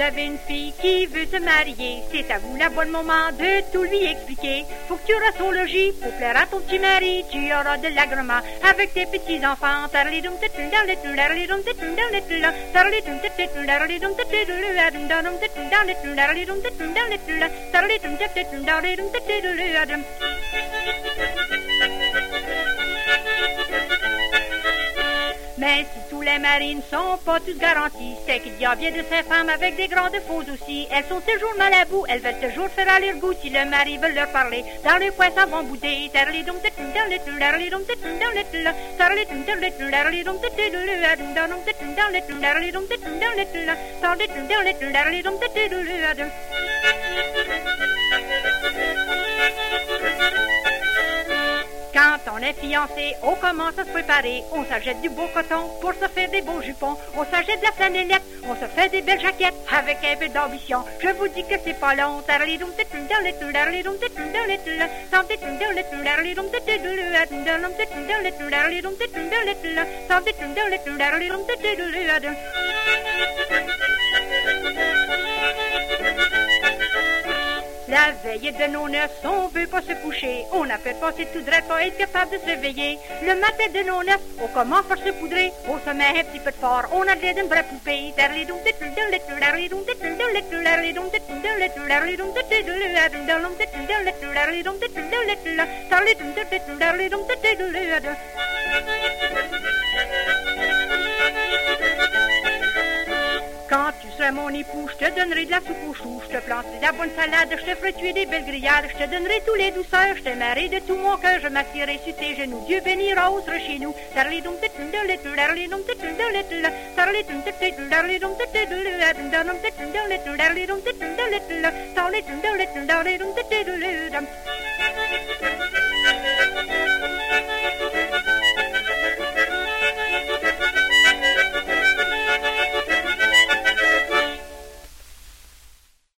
avez une fille qui veut se marier, c'est à vous la bonne moment de tout lui expliquer. Faut que tu restes au logis pour plaire à ton petit mari, tu auras de l'agrément avec tes petits Mais si tous les maris ne sont pas tous garantis, c'est qu'il y a bien de ces femmes avec des grandes fausses aussi. Elles sont toujours mal à bout, elles veulent toujours faire aller le goût si le mari veut leur parler. Dans le coin, ça va bouder. On est fiancé, on commence à se préparer. On s'achète du beau coton pour se faire des beaux jupons. On s'achète de la flanellette, on se fait des belles jaquettes avec un peu d'ambition. Je vous dis que c'est pas long. La veille de nos noces, on veut pas se coucher. On a fait passer tout droit pas être capable de se réveiller. Le matin de nos noces, on commence par se poudrer. On se met un petit peu de fort, on a l'air d'une vraie poupée. Mon époux, je te donnerai de la soupe je te planterai de la bonne salade, je te ferai tuer des belles grillades, je te donnerai tous les douceurs, je t'aimerai de tout mon cœur, je m'assierai sur tes genoux. Dieu bénira au chez nous.